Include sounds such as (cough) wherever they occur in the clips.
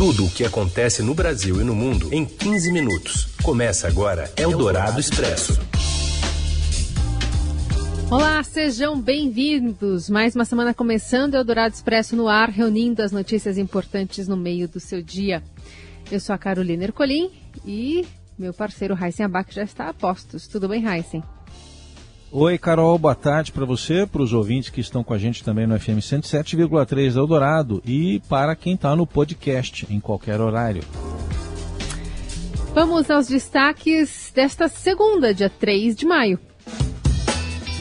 Tudo o que acontece no Brasil e no mundo em 15 minutos. Começa agora Eldorado Expresso. Olá, sejam bem-vindos. Mais uma semana começando, Eldorado Expresso no ar, reunindo as notícias importantes no meio do seu dia. Eu sou a Carolina Ercolim e meu parceiro Heisen Abac já está a postos. Tudo bem, Heisen? Oi, Carol, boa tarde para você, para os ouvintes que estão com a gente também no FM 107,3 Eldorado e para quem está no podcast em qualquer horário. Vamos aos destaques desta segunda, dia 3 de maio.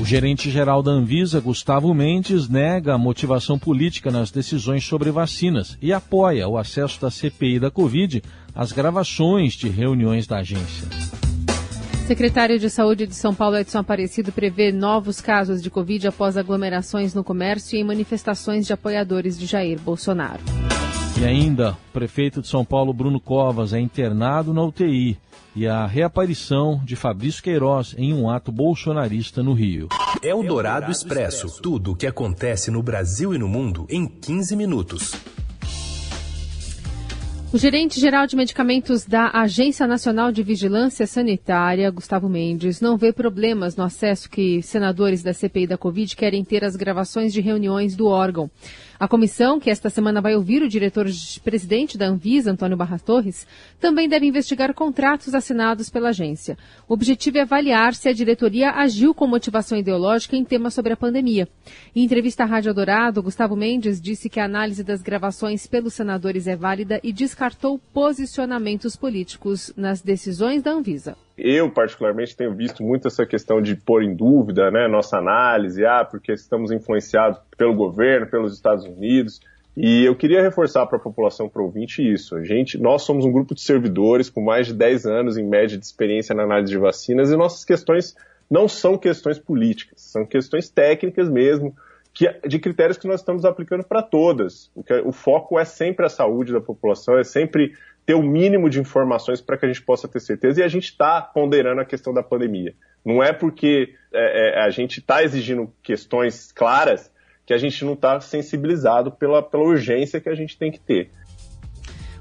O gerente-geral da Anvisa, Gustavo Mendes, nega a motivação política nas decisões sobre vacinas e apoia o acesso da CPI da Covid às gravações de reuniões da agência. Secretário de Saúde de São Paulo, Edson Aparecido, prevê novos casos de Covid após aglomerações no comércio e em manifestações de apoiadores de Jair Bolsonaro. E ainda, o prefeito de São Paulo, Bruno Covas, é internado na UTI e a reaparição de Fabrício Queiroz em um ato bolsonarista no Rio. É o Dourado Expresso. Tudo o que acontece no Brasil e no mundo em 15 minutos. O gerente-geral de medicamentos da Agência Nacional de Vigilância Sanitária, Gustavo Mendes, não vê problemas no acesso que senadores da CPI da Covid querem ter às gravações de reuniões do órgão. A comissão, que esta semana vai ouvir o diretor-presidente da Anvisa, Antônio Barra Torres, também deve investigar contratos assinados pela agência. O objetivo é avaliar se a diretoria agiu com motivação ideológica em temas sobre a pandemia. Em entrevista à Rádio Dourado, Gustavo Mendes disse que a análise das gravações pelos senadores é válida e descartou posicionamentos políticos nas decisões da Anvisa. Eu, particularmente, tenho visto muito essa questão de pôr em dúvida né, nossa análise, ah, porque estamos influenciados pelo governo, pelos Estados Unidos. E eu queria reforçar para a população, para isso. A gente, nós somos um grupo de servidores com mais de 10 anos, em média, de experiência na análise de vacinas, e nossas questões não são questões políticas, são questões técnicas mesmo, que, de critérios que nós estamos aplicando para todas. O, que, o foco é sempre a saúde da população, é sempre ter o mínimo de informações para que a gente possa ter certeza. E a gente está ponderando a questão da pandemia. Não é porque é, é, a gente está exigindo questões claras que a gente não está sensibilizado pela, pela urgência que a gente tem que ter.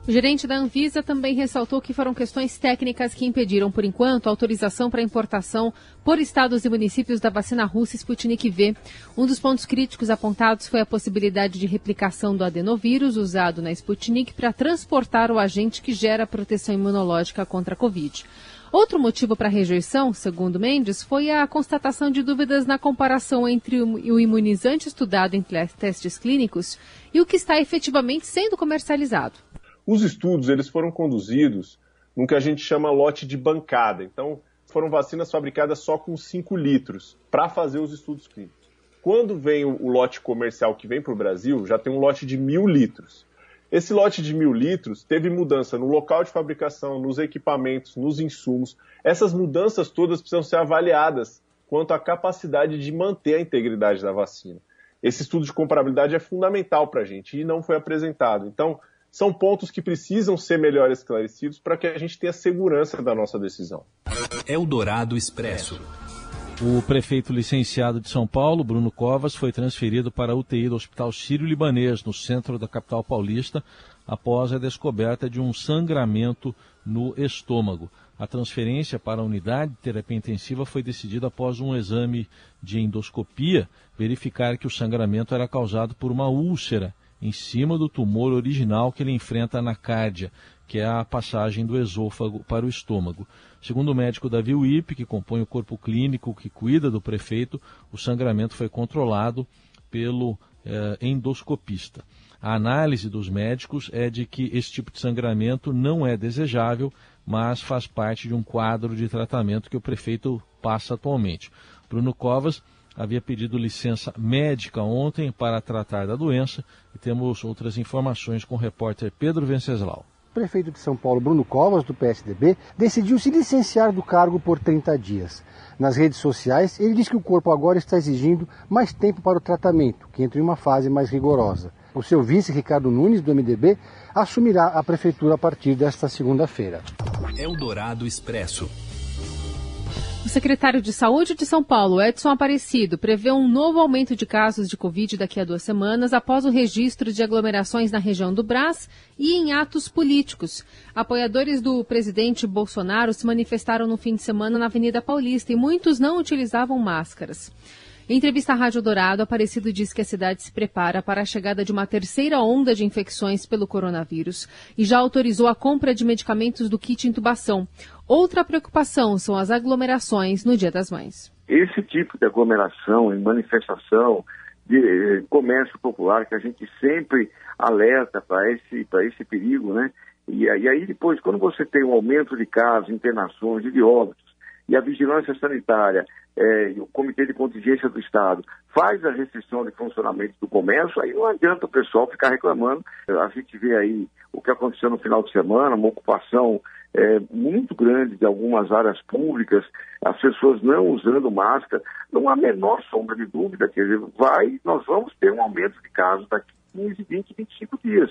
O gerente da Anvisa também ressaltou que foram questões técnicas que impediram, por enquanto, a autorização para importação por estados e municípios da vacina russa Sputnik V. Um dos pontos críticos apontados foi a possibilidade de replicação do adenovírus usado na Sputnik para transportar o agente que gera proteção imunológica contra a Covid. Outro motivo para a rejeição, segundo Mendes, foi a constatação de dúvidas na comparação entre o imunizante estudado em testes clínicos e o que está efetivamente sendo comercializado. Os estudos eles foram conduzidos no que a gente chama lote de bancada. Então, foram vacinas fabricadas só com 5 litros para fazer os estudos clínicos. Quando vem o, lote comercial que vem para o Brasil, já tem um lote de mil litros. Esse lote de mil litros teve mudança no local de fabricação, nos equipamentos, nos insumos. Essas mudanças todas precisam ser avaliadas quanto à capacidade de manter a integridade da vacina. Esse estudo de comparabilidade é fundamental para a gente e não foi apresentado. Então, são pontos que precisam ser melhor esclarecidos para que a gente tenha segurança da nossa decisão. Eldorado Expresso. O prefeito licenciado de São Paulo, Bruno Covas, foi transferido para a UTI do Hospital Sírio-Libanês, no centro da capital paulista, após a descoberta de um sangramento no estômago. A transferência para a unidade de terapia intensiva foi decidida após um exame de endoscopia verificar que o sangramento era causado por uma úlcera em cima do tumor original que ele enfrenta na cárdia, que é a passagem do esôfago para o estômago. Segundo o médico Davi Wipp, que compõe o corpo clínico que cuida do prefeito, o sangramento foi controlado pelo eh, endoscopista. A análise dos médicos é de que esse tipo de sangramento não é desejável, mas faz parte de um quadro de tratamento que o prefeito passa atualmente. Bruno Covas havia pedido licença médica ontem para tratar da doença e temos outras informações com o repórter Pedro Venceslau. O prefeito de São Paulo, Bruno Covas, do PSDB, decidiu se licenciar do cargo por 30 dias. Nas redes sociais, ele diz que o corpo agora está exigindo mais tempo para o tratamento, que entra em uma fase mais rigorosa. O seu vice, Ricardo Nunes, do MDB, assumirá a prefeitura a partir desta segunda-feira. Eldorado Expresso. O secretário de Saúde de São Paulo, Edson Aparecido, prevê um novo aumento de casos de Covid daqui a duas semanas após o registro de aglomerações na região do Brás e em atos políticos. Apoiadores do presidente Bolsonaro se manifestaram no fim de semana na Avenida Paulista e muitos não utilizavam máscaras. Em entrevista à Rádio Dourado, Aparecido diz que a cidade se prepara para a chegada de uma terceira onda de infecções pelo coronavírus e já autorizou a compra de medicamentos do kit intubação. Outra preocupação são as aglomerações no Dia das Mães. Esse tipo de aglomeração e manifestação de eh, comércio popular que a gente sempre alerta para esse, esse perigo, né? E, e aí depois, quando você tem um aumento de casos, internações e de óbitos, e a vigilância sanitária é, e o Comitê de Contingência do Estado faz a restrição de funcionamento do comércio, aí não adianta o pessoal ficar reclamando. A gente vê aí o que aconteceu no final de semana, uma ocupação é, muito grande de algumas áreas públicas, as pessoas não usando máscara, não há menor sombra de dúvida, quer dizer, vai, nós vamos ter um aumento de casos daqui 15, 20, 25 dias.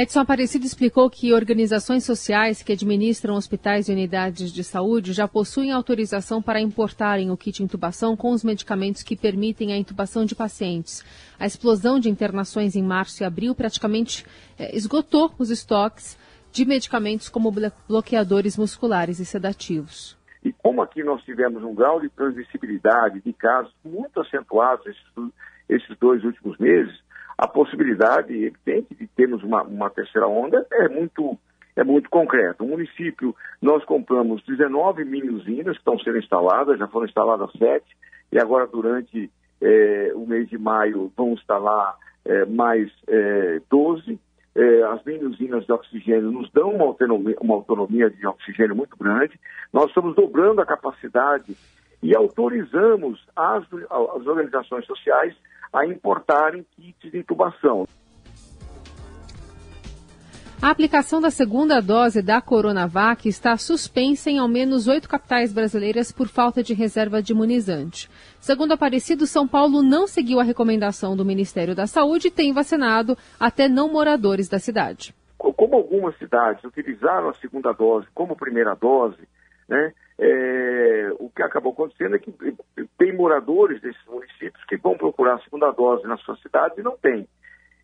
Edson Aparecido explicou que organizações sociais que administram hospitais e unidades de saúde já possuem autorização para importarem o kit intubação com os medicamentos que permitem a intubação de pacientes. A explosão de internações em março e abril praticamente é, esgotou os estoques de medicamentos como bloqueadores musculares e sedativos. E como aqui nós tivemos um grau de transmissibilidade de casos muito acentuados esses, esses dois últimos meses, a possibilidade evidente de termos uma, uma terceira onda é muito, é muito concreta. O município, nós compramos 19 mini usinas que estão sendo instaladas, já foram instaladas sete, e agora durante é, o mês de maio vão instalar é, mais é, 12. É, as mini usinas de oxigênio nos dão uma autonomia, uma autonomia de oxigênio muito grande. Nós estamos dobrando a capacidade e autorizamos as, as organizações sociais a importarem kits de intubação. A aplicação da segunda dose da Coronavac está suspensa em ao menos oito capitais brasileiras por falta de reserva de imunizante. Segundo Aparecido, São Paulo não seguiu a recomendação do Ministério da Saúde e tem vacinado até não moradores da cidade. Como algumas cidades utilizaram a segunda dose como primeira dose, né, é, o que acabou acontecendo é que tem moradores desses municípios que vão procurar a segunda dose na sua cidade e não tem.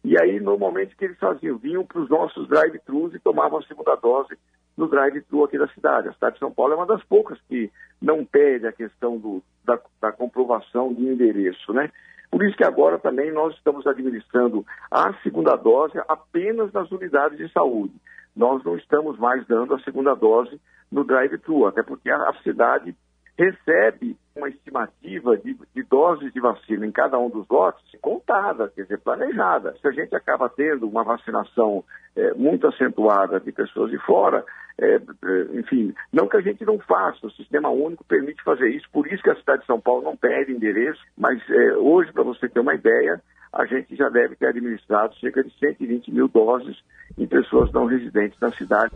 E aí, normalmente, o que eles faziam? Vinham para os nossos drive-thrus e tomavam a segunda dose no drive-thru aqui da cidade. A cidade de São Paulo é uma das poucas que não pede a questão do, da, da comprovação de endereço, né? Por isso que agora também nós estamos administrando a segunda dose apenas nas unidades de saúde. Nós não estamos mais dando a segunda dose no drive-thru, até porque a, cidade recebe uma estimativa de, de, doses de vacina em cada um dos lotes contada, quer dizer, planejada. Se a gente acaba tendo uma vacinação é, muito acentuada de pessoas de fora, é, é, enfim, não que a gente não faça, o sistema único permite fazer isso, por isso que a cidade de São Paulo não pede endereço, mas é, hoje, para você ter uma ideia, a gente já deve ter administrado cerca de 120 mil doses em pessoas não residentes na cidade.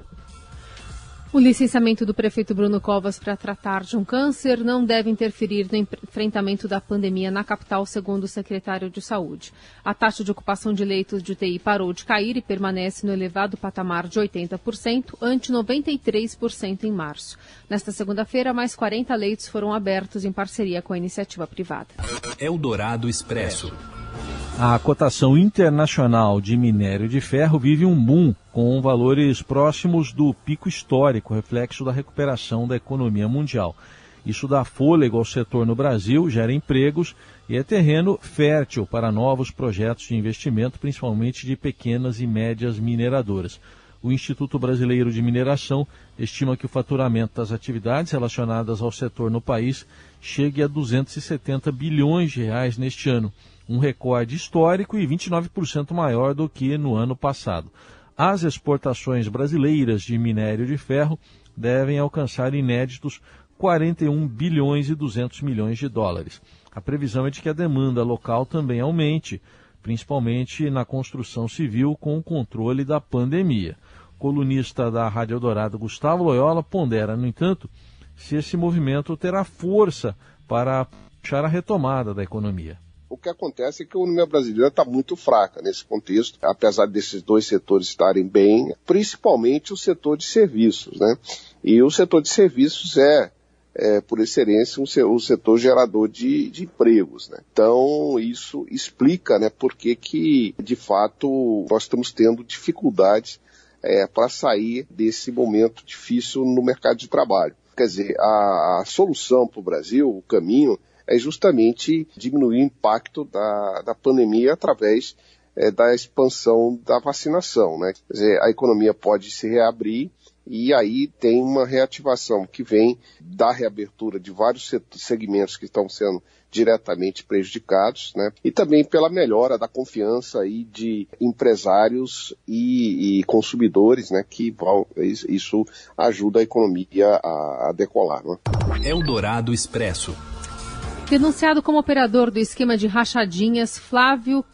O licenciamento do prefeito Bruno Covas para tratar de um câncer não deve interferir no enfrentamento da pandemia na capital, segundo o secretário de Saúde. A taxa de ocupação de leitos de UTI parou de cair e permanece no elevado patamar de 80%, ante 93% em março. Nesta segunda-feira, mais 40 leitos foram abertos em parceria com a iniciativa privada. Eldorado Expresso. A cotação internacional de minério de ferro vive um boom com valores próximos do pico histórico, reflexo da recuperação da economia mundial. Isso dá fôlego ao setor no Brasil, gera empregos e é terreno fértil para novos projetos de investimento, principalmente de pequenas e médias mineradoras. O Instituto Brasileiro de Mineração estima que o faturamento das atividades relacionadas ao setor no país chegue a 270 bilhões de reais neste ano um recorde histórico e 29% maior do que no ano passado. As exportações brasileiras de minério de ferro devem alcançar inéditos 41 bilhões e 200 milhões de dólares. A previsão é de que a demanda local também aumente, principalmente na construção civil com o controle da pandemia. Colunista da Rádio Eldorado, Gustavo Loyola, pondera, no entanto, se esse movimento terá força para puxar a retomada da economia O que acontece é que a economia brasileira está muito fraca nesse contexto, apesar desses dois setores estarem bem, principalmente o setor de serviços, né? E o setor de serviços é, é por excelência, um, um setor gerador de, de empregos, né? Então, isso explica, né, por que que, de fato, nós estamos tendo dificuldades é, para sair desse momento difícil no mercado de trabalho. Quer dizer, a, a solução para o Brasil, o caminho, é justamente diminuir o impacto da, da pandemia através é, da expansão da vacinação. Né? Quer dizer, a economia pode se reabrir e aí tem uma reativação que vem da reabertura de vários segmentos que estão sendo diretamente prejudicados, né? E também pela melhora da confiança aí de empresários e, e consumidores, né? Que isso ajuda a economia a, a decolar, né? Eldorado Expresso. Denunciado como operador do esquema de rachadinhas, Flávio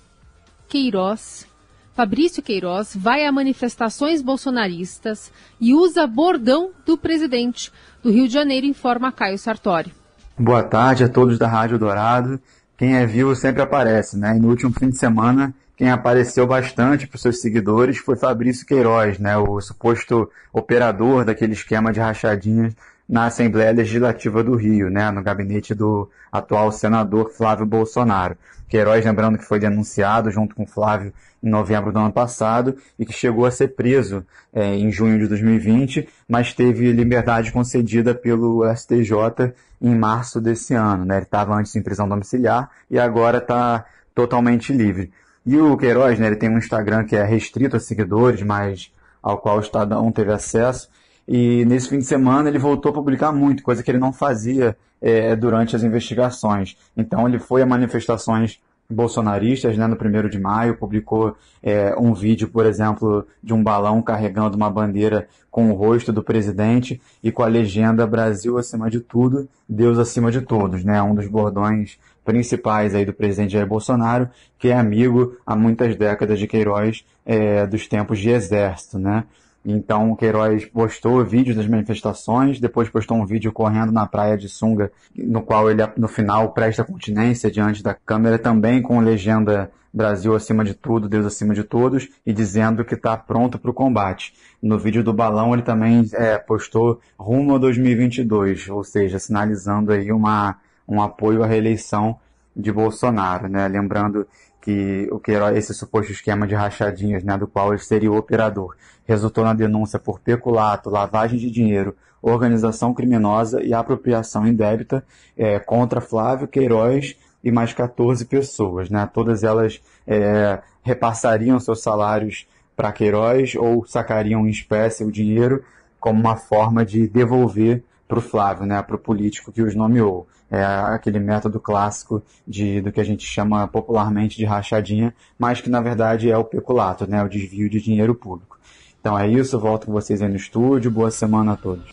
Queiroz, Fabrício Queiroz, vai a manifestações bolsonaristas e usa bordão do presidente do Rio de Janeiro, informa Caio Sartori. Boa tarde a todos da Rádio Dourado. Quem é vivo sempre aparece, né? E no último fim de semana, quem apareceu bastante para os seus seguidores foi Fabrício Queiroz, né? O suposto operador daquele esquema de rachadinhas na Assembleia Legislativa do Rio, né, no gabinete do atual senador Flávio Bolsonaro. Queiroz, lembrando que foi denunciado junto com Flávio em novembro do ano passado e que chegou a ser preso é, em junho de 2020, mas teve liberdade concedida pelo STJ em março desse ano. Né? Ele estava antes em prisão domiciliar e agora está totalmente livre. E o Queiroz, né, ele tem um Instagram que é restrito a seguidores, mas ao qual o Estadão teve acesso, e nesse fim de semana ele voltou a publicar muito, coisa que ele não fazia é, durante as investigações. Então ele foi a manifestações bolsonaristas, né, no primeiro de maio, publicou é, um vídeo, por exemplo, de um balão carregando uma bandeira com o rosto do presidente e com a legenda Brasil acima de tudo, Deus acima de todos, né, um dos bordões principais aí do presidente Jair Bolsonaro, que é amigo há muitas décadas de Queiroz é, dos tempos de exército, né. Então o Queiroz postou vídeos das manifestações, depois postou um vídeo correndo na praia de Sunga, no qual ele no final presta continência diante da câmera também com legenda Brasil acima de tudo, Deus acima de todos, e dizendo que está pronto para o combate. No vídeo do balão ele também é, postou rumo a 2022, ou seja, sinalizando aí uma, um apoio à reeleição de Bolsonaro, né? Lembrando que o Queiroz, esse suposto esquema de rachadinhas, né, do qual ele seria o operador, resultou na denúncia por peculato, lavagem de dinheiro, organização criminosa e apropriação indébita é, contra Flávio Queiroz e mais 14 pessoas. Né? Todas elas é, repassariam seus salários para Queiroz ou sacariam em espécie o dinheiro como uma forma de devolver para o Flávio, né, para o político que os nomeou. É aquele método clássico de, do que a gente chama popularmente de rachadinha, mas que na verdade é o peculato, né, o desvio de dinheiro público. Então é isso, volto com vocês aí no estúdio, boa semana a todos.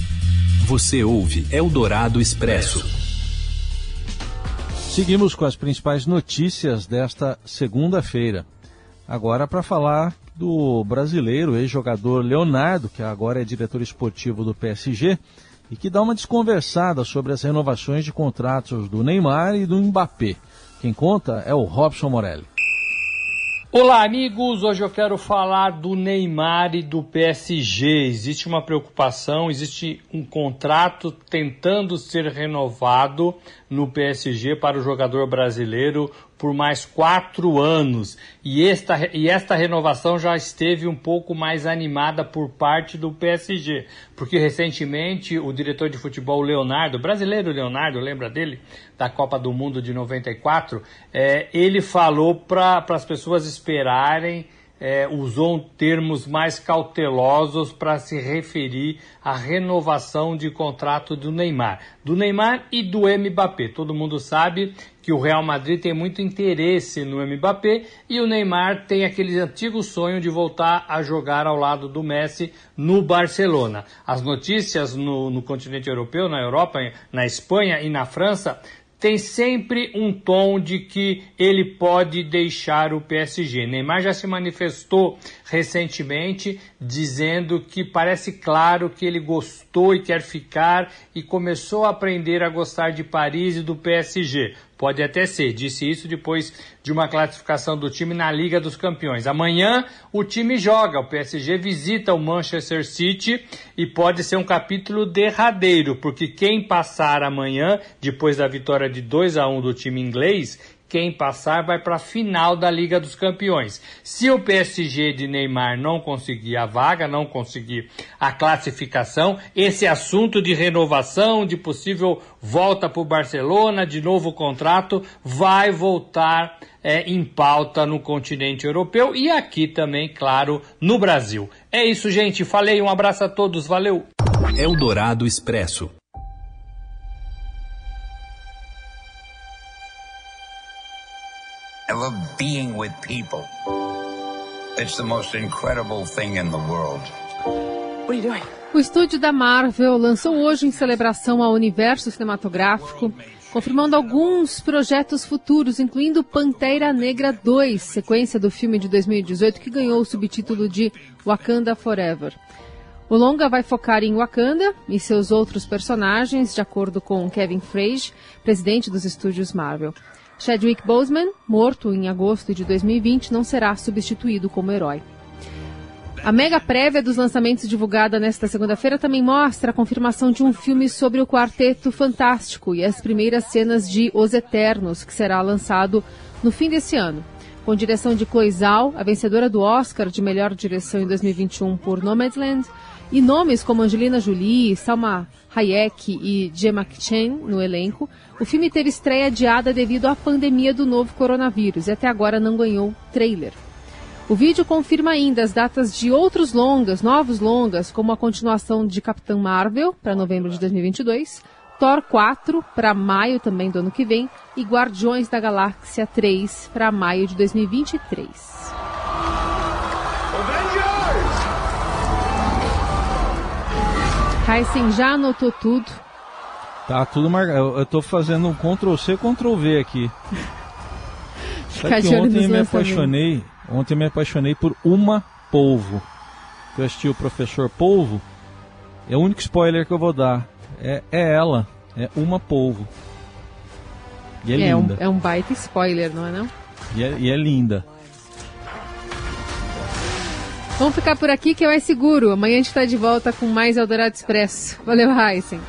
Você ouve Eldorado Expresso. Seguimos com as principais notícias desta segunda-feira. Agora para falar do brasileiro, ex-jogador Leonardo, que agora é diretor esportivo do PSG e que dá uma desconversada sobre as renovações de contratos do Neymar e do Mbappé. Quem conta é o Robson Morelli. Olá, amigos! Hoje eu quero falar do Neymar e do PSG. Existe uma preocupação, existe um contrato tentando ser renovado no PSG para o jogador brasileiro por mais quatro anos. E esta, e esta renovação já esteve um pouco mais animada por parte do PSG, porque recentemente o diretor de futebol Leonardo, brasileiro Leonardo, lembra dele? Da Copa do Mundo de 94, é, ele falou para as pessoas esperarem é, usou termos mais cautelosos para se referir à renovação de contrato do Neymar. Do Neymar e do Mbappé. Todo mundo sabe que o Real Madrid tem muito interesse no Mbappé e o Neymar tem aquele antigo sonho de voltar a jogar ao lado do Messi no Barcelona. As notícias no, no continente europeu, na Europa, na Espanha e na França tem sempre um tom de que ele pode deixar o PSG. Neymar já se manifestou recentemente dizendo que parece claro que ele gostou e quer ficar e começou a aprender a gostar de Paris e do PSG. Pode até ser. Disse isso depois de uma classificação do time na Liga dos Campeões. Amanhã o time joga. O PSG visita o Manchester City e pode ser um capítulo derradeiro, porque quem passar amanhã, depois da vitória de 2 a 1 do time inglês, quem passar vai para a final da Liga dos Campeões. Se o PSG de Neymar não conseguir a vaga, não conseguir a classificação, esse assunto de renovação, de possível volta para o Barcelona, de novo contrato, vai voltar é, em pauta no continente europeu e aqui também, claro, no Brasil. É isso, gente. Falei, um abraço a todos, valeu! Eldorado Expresso. I love being with people. It's the most incredible thing in the world. What are you doing? O estúdio da Marvel lançou hoje em celebração ao universo cinematográfico, confirmando alguns projetos futuros, incluindo Pantera Negra 2, sequência do filme de 2018 que ganhou o subtítulo de Wakanda Forever. O longa vai focar em Wakanda e seus outros personagens, de acordo com Kevin Feige, presidente dos estúdios Marvel. Chadwick Boseman, morto em agosto de 2020, não será substituído como herói. A mega prévia dos lançamentos divulgada nesta segunda-feira também mostra a confirmação de um filme sobre o Quarteto Fantástico e as primeiras cenas de Os Eternos, que será lançado no fim desse ano. Com direção de Chloe Zhao, a vencedora do Oscar de melhor direção em 2021 por Nomadland, e nomes como Angelina Jolie, Salma Hayek e Gemma Chen no elenco, o filme teve estreia adiada devido à pandemia do novo coronavírus e até agora não ganhou trailer. O vídeo confirma ainda as datas de outros longas, novos longas, como a continuação de Capitã Marvel para novembro de 2022, Thor 4 para maio também do ano que vem e Guardiões da Galáxia 3 para maio de 2023. Heisen já anotou tudo. Tá tudo marcado. Eu, eu tô fazendo um Ctrl C, Ctrl V aqui. (laughs) Sabe que ontem me apaixonei. Ontem me apaixonei por uma polvo. Eu assisti o professor Polvo. É o único spoiler que eu vou dar. É, é ela. É uma polvo. E é, é linda. Um, é um baita spoiler, não é não? E é, e é linda. Vamos ficar por aqui que é mais seguro. Amanhã a gente está de volta com mais Eldorado Expresso. Valeu, Heisen.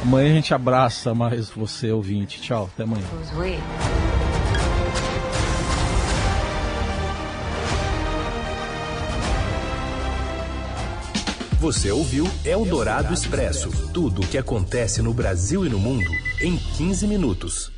Amanhã a gente abraça mais você, ouvinte. Tchau, até amanhã. Você ouviu Eldorado Expresso tudo o que acontece no Brasil e no mundo em 15 minutos.